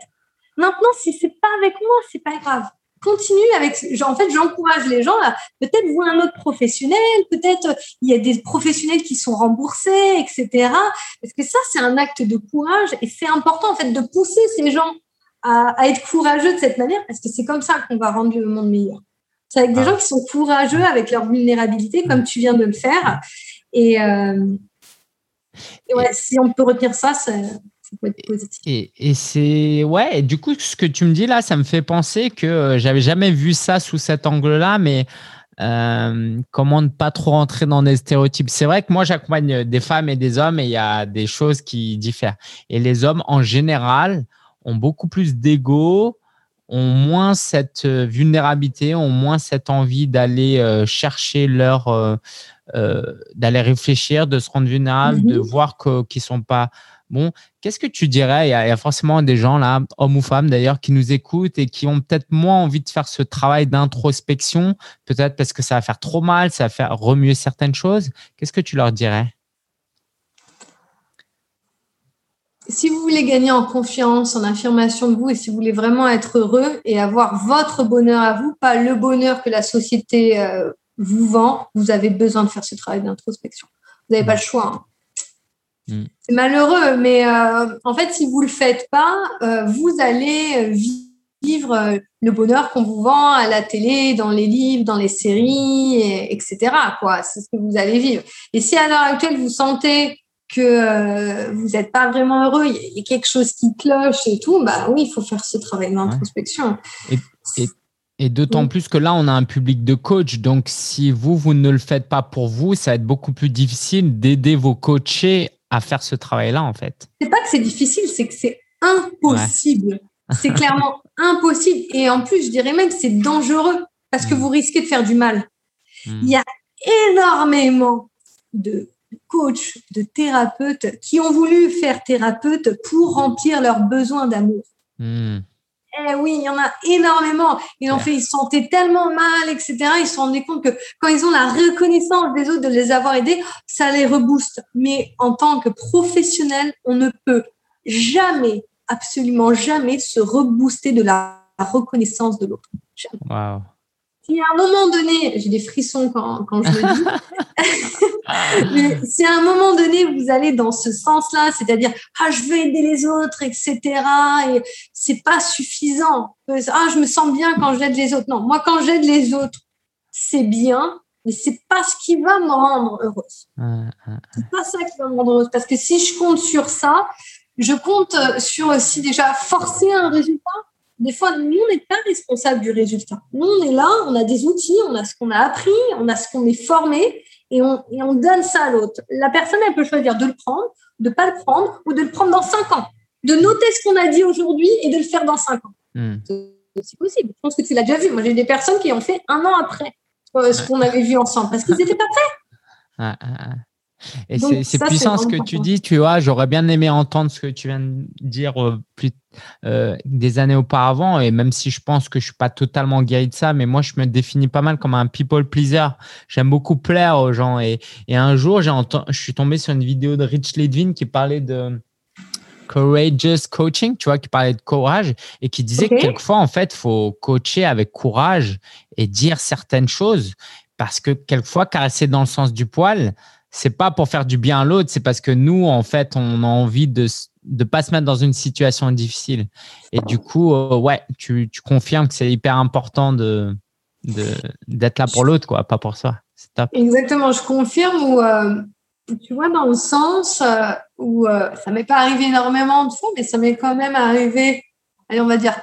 [SPEAKER 2] Maintenant, si c'est pas avec moi, c'est pas grave. Continue avec. En fait, j'encourage les gens à peut-être voir un autre professionnel, peut-être il y a des professionnels qui sont remboursés, etc. Parce que ça, c'est un acte de courage et c'est important en fait de pousser ces gens à, être courageux de cette manière parce que c'est comme ça qu'on va rendre le monde meilleur. C'est avec des ah. gens qui sont courageux avec leur vulnérabilité, comme tu viens de le faire. Et, euh, ouais, si on peut retenir ça, ça, peut être positif.
[SPEAKER 1] Et, et c'est ouais. Et du coup, ce que tu me dis là, ça me fait penser que euh, j'avais jamais vu ça sous cet angle-là, mais euh, comment ne pas trop rentrer dans des stéréotypes? C'est vrai que moi, j'accompagne des femmes et des hommes et il y a des choses qui diffèrent. Et les hommes, en général, ont beaucoup plus d'ego, ont moins cette euh, vulnérabilité, ont moins cette envie d'aller euh, chercher leur, euh, d'aller réfléchir, de se rendre vulnérable, de mhm. voir qu'ils ne sont pas Bon, qu'est-ce que tu dirais? Il y, a, forcément des gens là, hommes ou femmes d'ailleurs, qui nous écoutent et qui ont peut-être moins envie de faire ce travail d'introspection, peut-être parce que ça va faire trop mal, ça va faire remuer certaines choses. Qu'est-ce que tu leur dirais?
[SPEAKER 2] Si vous voulez gagner en confiance, en affirmation de vous, et si vous voulez vraiment être heureux et avoir votre bonheur à vous, pas le bonheur que la société euh, vous vend, vous avez besoin de faire ce travail d'introspection. Vous n'avez pas le choix. Hein. Mm. C'est malheureux, mais euh, en fait, si vous ne le faites pas, euh, vous allez vivre le bonheur qu'on vous vend à la télé, dans les livres, dans les séries, etc. C'est ce que vous allez vivre. Et si à l'heure actuelle, vous sentez que euh, vous n'êtes pas vraiment heureux, il y, a quelque chose qui cloche et tout, bah oui, il faut faire ce travail d'introspection.
[SPEAKER 1] Et, d'autant plus que là, on a un public de coach. Donc, si vous, vous ne le faites pas pour vous, ça va être beaucoup plus difficile d'aider vos coachés à faire ce travail-là, en fait.
[SPEAKER 2] C'est pas que c'est difficile, c'est que c'est impossible. C'est clairement *laughs* impossible. Et en plus, je dirais même que c'est dangereux parce que mm. vous risquez de faire du mal. Mm. Il y a énormément de coachs, de thérapeutes qui ont voulu faire thérapeute pour remplir leurs besoins d'amour. Hmm. Eh oui, il y en a énormément. Ils ont fait, ils se sentaient tellement mal, etc. Ils se rendaient compte que quand ils ont la reconnaissance des autres de les avoir aidés, ça les rebooste. Mais en tant que professionnel, on ne peut jamais, absolument jamais se rebooster de la reconnaissance de l'autre. Wow si à un moment donné, j'ai des frissons quand, quand je le dis, *laughs* mais si à un moment donné, vous allez dans ce sens-là, c'est-à-dire, ah, je veux aider les autres, etc., et c'est pas suffisant. Ah, je me sens bien quand j'aide les autres. Non, moi, quand j'aide les autres, c'est bien, mais c'est pas ce qui va me rendre heureuse. C'est pas ça qui va me rendre heureuse. Parce que si je compte sur ça, je compte sur aussi déjà forcer un résultat des fois, nous, on n'est pas responsable du résultat. Nous, on est là, on a des outils, on a ce qu'on a appris, on a ce qu'on est formé et on, et on donne ça à l'autre. La personne, elle peut choisir de le prendre, de ne pas le prendre ou de le prendre dans cinq ans. De noter ce qu'on a dit aujourd'hui et de le faire dans cinq ans. Hmm. C'est possible. Je pense que tu l'as déjà vu. Moi, j'ai des personnes qui ont fait un an après euh, ce qu'on avait vu ensemble parce qu'ils n'étaient pas prêts.
[SPEAKER 1] Et c'est puissant ce que tu dis, tu vois. J'aurais bien aimé entendre ce que tu viens de dire euh, plus, euh, des années auparavant. Et même si je pense que je suis pas totalement guéri de ça, mais moi, je me définis pas mal comme un people pleaser. J'aime beaucoup plaire aux gens. Et, et un jour, je suis tombé sur une vidéo de Rich Ledvin qui parlait de Courageous Coaching, tu vois, qui parlait de courage et qui disait que quelquefois, en fait, faut coacher avec courage et dire certaines choses parce que quelquefois, caresser dans le sens du poil, c'est pas pour faire du bien à l'autre, c'est parce que nous, en fait, on a envie de de pas se mettre dans une situation difficile. Et du coup, euh, ouais, tu, tu confirmes que c'est hyper important de d'être là pour l'autre, quoi, pas pour soi. C'est top.
[SPEAKER 2] Exactement, je confirme où, euh, tu vois, dans le sens euh, où ça m'est pas arrivé énormément de fois, mais ça m'est quand même arrivé, allez, on va dire,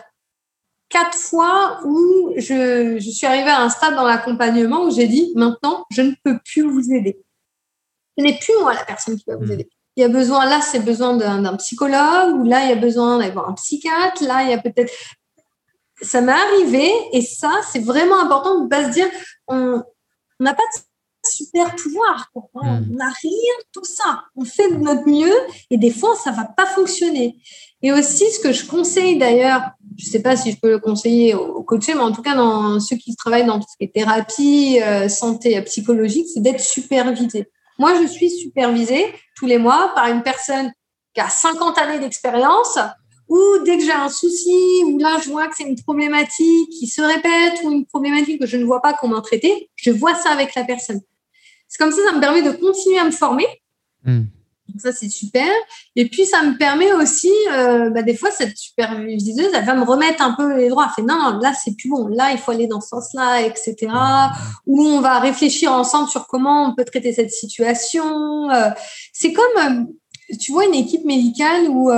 [SPEAKER 2] quatre fois où je, je suis arrivée à un stade dans l'accompagnement où j'ai dit, maintenant, je ne peux plus vous aider ce n'est plus moi la personne qui va vous hmm. aider. Il y a besoin, là, c'est besoin d'un psychologue, ou là, il y a besoin d'avoir un psychiatre, là, il y a peut-être. Ça m'est arrivé, et ça, c'est vraiment important de ne pas se dire, on n'a pas de super pouvoir. Hmm. On n'a rien tout ça. On fait de notre mieux, et des fois, ça ne va pas fonctionner. Et aussi, ce que je conseille d'ailleurs, je ne sais pas si je peux le conseiller aux coachés, mais en tout cas, dans ceux qui travaillent dans tout ce qui est thérapie, euh, santé psychologique, c'est d'être supervisé. Moi, je suis supervisée tous les mois par une personne qui a 50 années d'expérience ou dès que j'ai un souci, ou là je vois que c'est une problématique qui se répète ou une problématique que je ne vois pas comment traiter, je vois ça avec la personne. C'est comme ça, ça me permet de continuer à me former. Hmm ça, c'est super. Et puis, ça me permet aussi, euh, bah, des fois, cette superviseuse, elle va me remettre un peu les droits. Elle fait non, non, là, c'est plus bon. Là, il faut aller dans ce sens-là, etc. Ou on va réfléchir ensemble sur comment on peut traiter cette situation. Euh, c'est comme, euh, tu vois, une équipe médicale où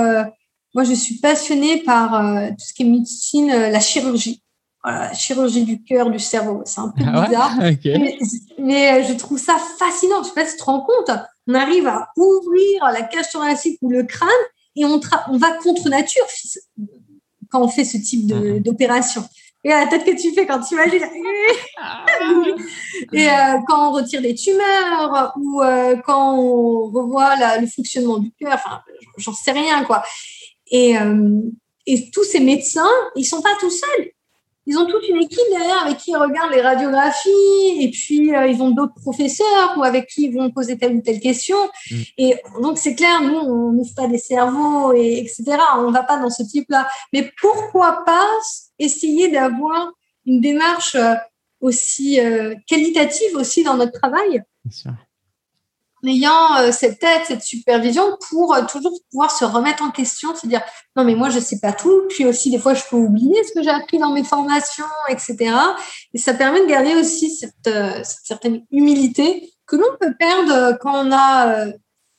[SPEAKER 2] moi, je suis passionnée par tout ce qui est médecine, la chirurgie. Voilà, chirurgie du cœur, du cerveau. C'est un peu ah bizarre. *laughs* mais, je trouve ça fascinant. Je sais pas si tu te rends compte on arrive à ouvrir la cage thoracique ou le crâne et on, on va contre nature quand on fait ce type mhm. d'opération. Et la tête que tu fais quand tu imagines. Ah. et euh, quand on retire des tumeurs ou euh, quand on revoit le fonctionnement du cœur, enfin, j'en sais rien, quoi. Et, euh, et tous ces médecins, ils sont pas tout seuls ils ont toute une équipe derrière avec qui ils regardent les radiographies et puis euh, ils ont d'autres professeurs ou avec qui ils vont poser telle ou telle question. Mm. Et donc c'est clair, nous on n'ouvre pas des cerveaux et etc. On va pas dans ce type-là. Mais pourquoi pas essayer d'avoir une démarche euh, aussi euh, qualitative aussi dans notre travail? Ayant euh, cette tête, cette supervision pour euh, toujours pouvoir se remettre en question, se dire non mais moi je sais pas tout, puis aussi des fois je peux oublier ce que j'ai appris dans mes formations, etc. Et ça permet de garder aussi cette, euh, certaine humilité que l'on peut perdre quand on a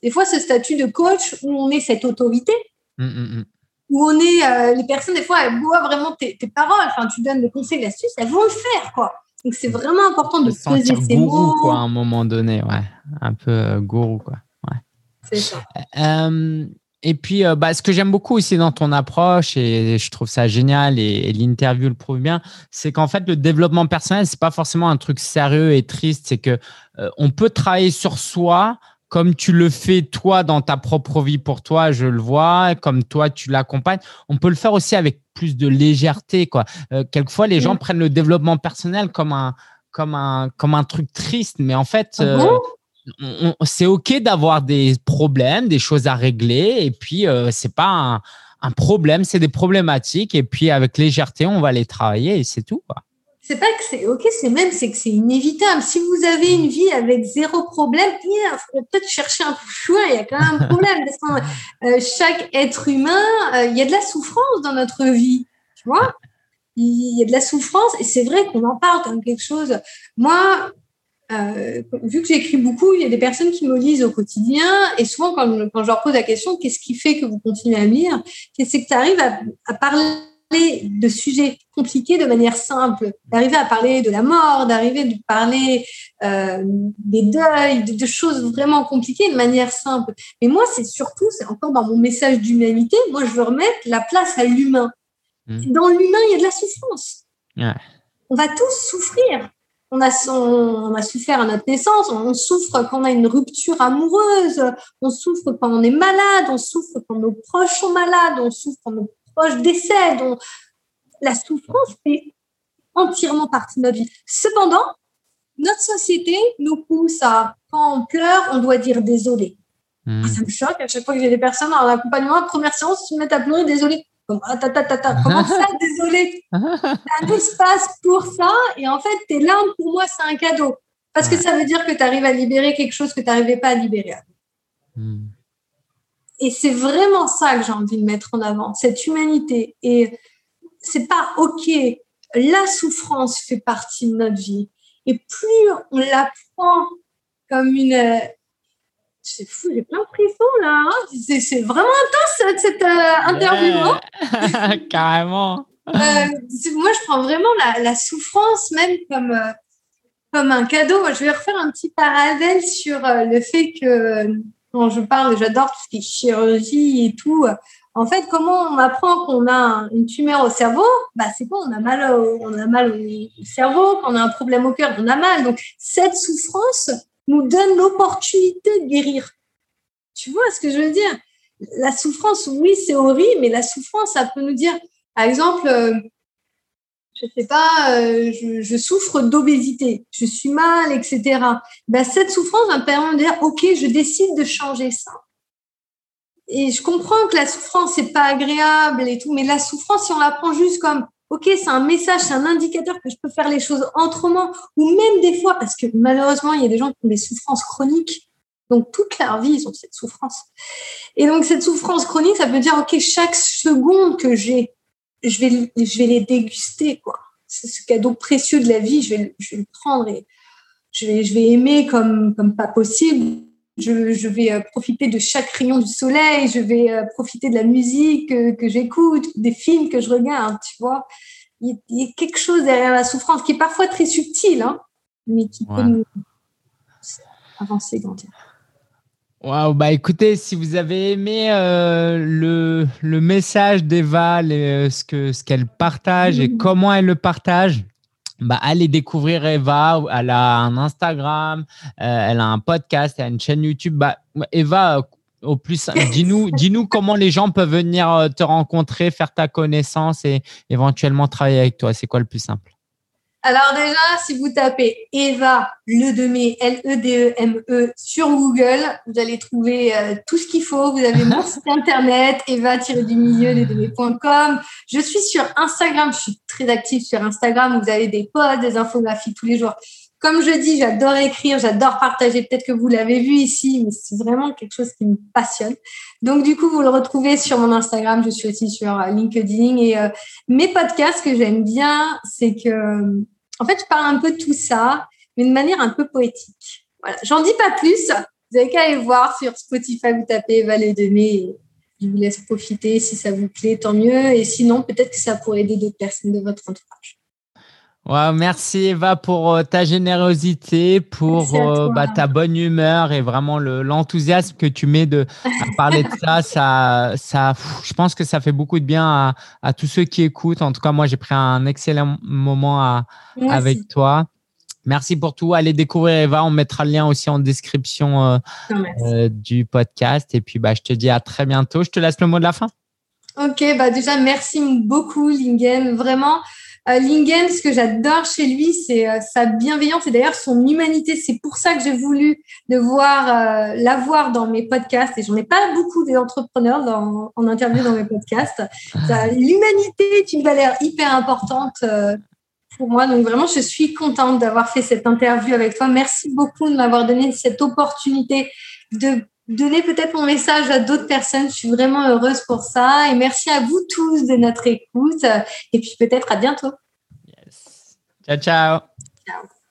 [SPEAKER 2] des fois ce statut de coach où on est cette autorité. Mmh, mmh, mmh. Où on est, les personnes, des fois, elles boivent vraiment tes, tes paroles. Enfin, tu donnes des conseils, l'astuce, elles vont le faire, quoi. Donc, c'est vraiment important de, poser ces mots.
[SPEAKER 1] quoi, à un moment donné, ouais. Un peu euh, gourou, quoi. Ouais.
[SPEAKER 2] C'est ça.
[SPEAKER 1] Euh, et puis, euh, bah, ce que j'aime beaucoup aussi dans ton approche, et je trouve ça génial, et, l'interview le prouve bien, c'est qu'en fait, le développement personnel, c'est pas forcément un truc sérieux et triste. C'est que on peut travailler sur soi comme tu le fais toi dans ta propre vie pour toi, je le vois, comme toi tu l'accompagnes, on peut le faire aussi avec plus de légèreté. Quoi. Euh, quelquefois, les gens prennent le développement personnel comme un, comme un, comme un truc triste, mais en fait, ah euh, c'est OK d'avoir des problèmes, des choses à régler, et puis euh, c'est pas un, un problème, c'est des problématiques, et puis avec légèreté, on va les travailler, et c'est tout. Quoi
[SPEAKER 2] c'est pas que c'est ok, c'est même c'est que c'est inévitable. Si vous avez une vie avec zéro problème, il faut peut-être chercher un peu. Il y a quand même un problème euh, chaque être humain, euh, il y a de la souffrance dans notre vie, tu vois. Il y a de la souffrance et c'est vrai qu'on en parle comme quelque chose. Moi, euh, vu que j'écris beaucoup, il y a des personnes qui me lisent au quotidien et souvent quand, je leur pose la question, qu'est-ce qui fait que vous continuez à lire, c'est que tu arrives à parler de sujets compliqués de manière simple, d'arriver à parler de la mort, d'arriver à parler euh, des deuils, de, choses vraiment compliquées de manière simple. Mais moi, c'est surtout, c'est encore dans mon message d'humanité, moi, je veux remettre la place à l'humain. Mmh. Dans l'humain, il y a de la souffrance. On va tous souffrir. On a, on, a souffert à notre naissance, on souffre quand on a une rupture amoureuse, on souffre quand on est malade, on souffre quand nos proches sont malades, on souffre quand nos proche décès, dont la souffrance fait entièrement partie de notre vie. Cependant, notre société nous pousse à, quand on pleure, on doit dire désolé. Hmm. Ça me choque à chaque fois que j'ai des personnes en accompagnement, première séance, se mettent à pleurer, désolé. Ah, comment ça, *laughs* désolé? Un espace pour ça, et en fait, tes larmes, pour moi, c'est un cadeau. Parce que ça veut dire que tu arrives à libérer quelque chose que tu n'arrivais pas à libérer. Hmm. Et c'est vraiment ça que j'ai envie de mettre en avant, cette humanité. Et c'est pas OK. La souffrance fait partie de notre vie. Et plus on la prend comme une. C'est fou, j'ai plein de frissons là. Hein. c'est, vraiment intense cette euh, interview. *laughs*
[SPEAKER 1] Carrément.
[SPEAKER 2] Euh, moi, je prends vraiment la, souffrance même comme, euh, comme un cadeau. Je vais refaire un petit parallèle sur le fait que quand je parle, j'adore tout ce qui est chirurgie et tout. En fait, comment on apprend qu'on a une tumeur au cerveau? Bah, C'est quoi? On a mal, au, on a mal au cerveau, quand on a un problème au cœur, on a mal. Donc, cette souffrance nous donne l'opportunité de guérir. Tu vois ce que je veux dire? La souffrance, oui, c'est horrible, mais la souffrance, ça peut nous dire, par exemple, euh, je sais pas, euh, je, souffre d'obésité, je suis mal, etc. Ben, cette souffrance va me permettre de dire, OK, je décide de changer ça. Et je comprends que la souffrance, c'est pas agréable et tout, mais la souffrance, si on la prend juste comme, OK, c'est un message, c'est un indicateur que je peux faire les choses autrement, ou même des fois, parce que malheureusement, il y a des gens qui ont des souffrances chroniques. Donc, toute leur vie, ils ont cette souffrance. Et donc, cette souffrance chronique, ça veut dire, OK, chaque seconde que j'ai, je vais, je vais les déguster, quoi. C'est ce cadeau précieux de la vie, je vais, je vais le prendre et je vais, je vais aimer comme, comme pas possible. Je, je, vais euh, profiter de chaque rayon du soleil, je vais euh, profiter de la musique que, que j'écoute, des films que je regarde, tu vois. Il y, a, quelque chose derrière la souffrance qui est parfois très subtil, hein, mais qui peut nous avancer, grandir.
[SPEAKER 1] Waouh, bah écoutez, si vous avez aimé euh, le, le, message d'Eva, euh, ce qu'elle ce qu'elle partage et mmh. comment elle le partage, bah, allez découvrir Eva. Elle a un Instagram, euh, elle a un podcast, elle a une chaîne YouTube. Bah, Eva, au plus, *laughs* dis-nous dis -nous comment les gens peuvent venir te rencontrer, faire ta connaissance et éventuellement travailler avec toi. C'est quoi le plus simple?
[SPEAKER 2] Alors déjà, si vous tapez Eva Ledemé, L-E-D-E-M-E e, sur Google, vous allez trouver euh, tout ce qu'il faut. Vous avez mon *laughs* site internet, eva-du-milieu, ledemé.com. Je suis sur Instagram, je suis très active sur Instagram. Vous avez des posts, des infographies tous les jours. Comme je dis, j'adore écrire, j'adore partager. Peut-être que vous l'avez vu ici, mais c'est vraiment quelque chose qui me passionne. Donc, du coup, vous le retrouvez sur mon Instagram. Je suis aussi sur euh, LinkedIn. Et euh, mes podcasts que j'aime bien, c'est que, en fait, je parle un peu de tout ça, mais de manière un peu poétique. Voilà. J'en dis pas plus. Vous avez qu'à aller voir sur Spotify, vous tapez Valet de Mai. Je vous laisse profiter. Si ça vous plaît, tant mieux. Et sinon, peut-être que ça pourrait aider d'autres personnes de votre entourage
[SPEAKER 1] merci Eva pour euh, ta générosité, pour euh, bah, ta bonne humeur et vraiment l'enthousiasme que tu mets de à parler de ça. *laughs* Ça, ça, je pense que ça fait beaucoup de bien à, à tous ceux qui écoutent. En tout cas, moi, j'ai pris un excellent moment à, avec toi. Merci pour tout. Allez découvrir Eva. On mettra le lien aussi en description euh, du podcast. Et puis, bah, je te dis à très bientôt. Je te laisse le mot de la fin.
[SPEAKER 2] Ok, bah déjà, merci beaucoup, Lingen. Vraiment, euh, Lingen, ce que j'adore chez lui, c'est euh, sa bienveillance et d'ailleurs son humanité. C'est pour ça que j'ai voulu de voir, euh, l'avoir dans mes podcasts. Et j'en ai pas beaucoup d'entrepreneurs en interview dans mes podcasts. *laughs* L'humanité est une valeur hyper importante pour moi. Donc vraiment, je suis contente d'avoir fait cette interview avec toi. Merci beaucoup de m'avoir donné cette opportunité de donner peut-être mon message à d'autres personnes. Je suis vraiment heureuse pour ça. Et merci à vous tous de notre écoute. Et puis peut-être à bientôt.
[SPEAKER 1] Ciao, ciao. Ciao.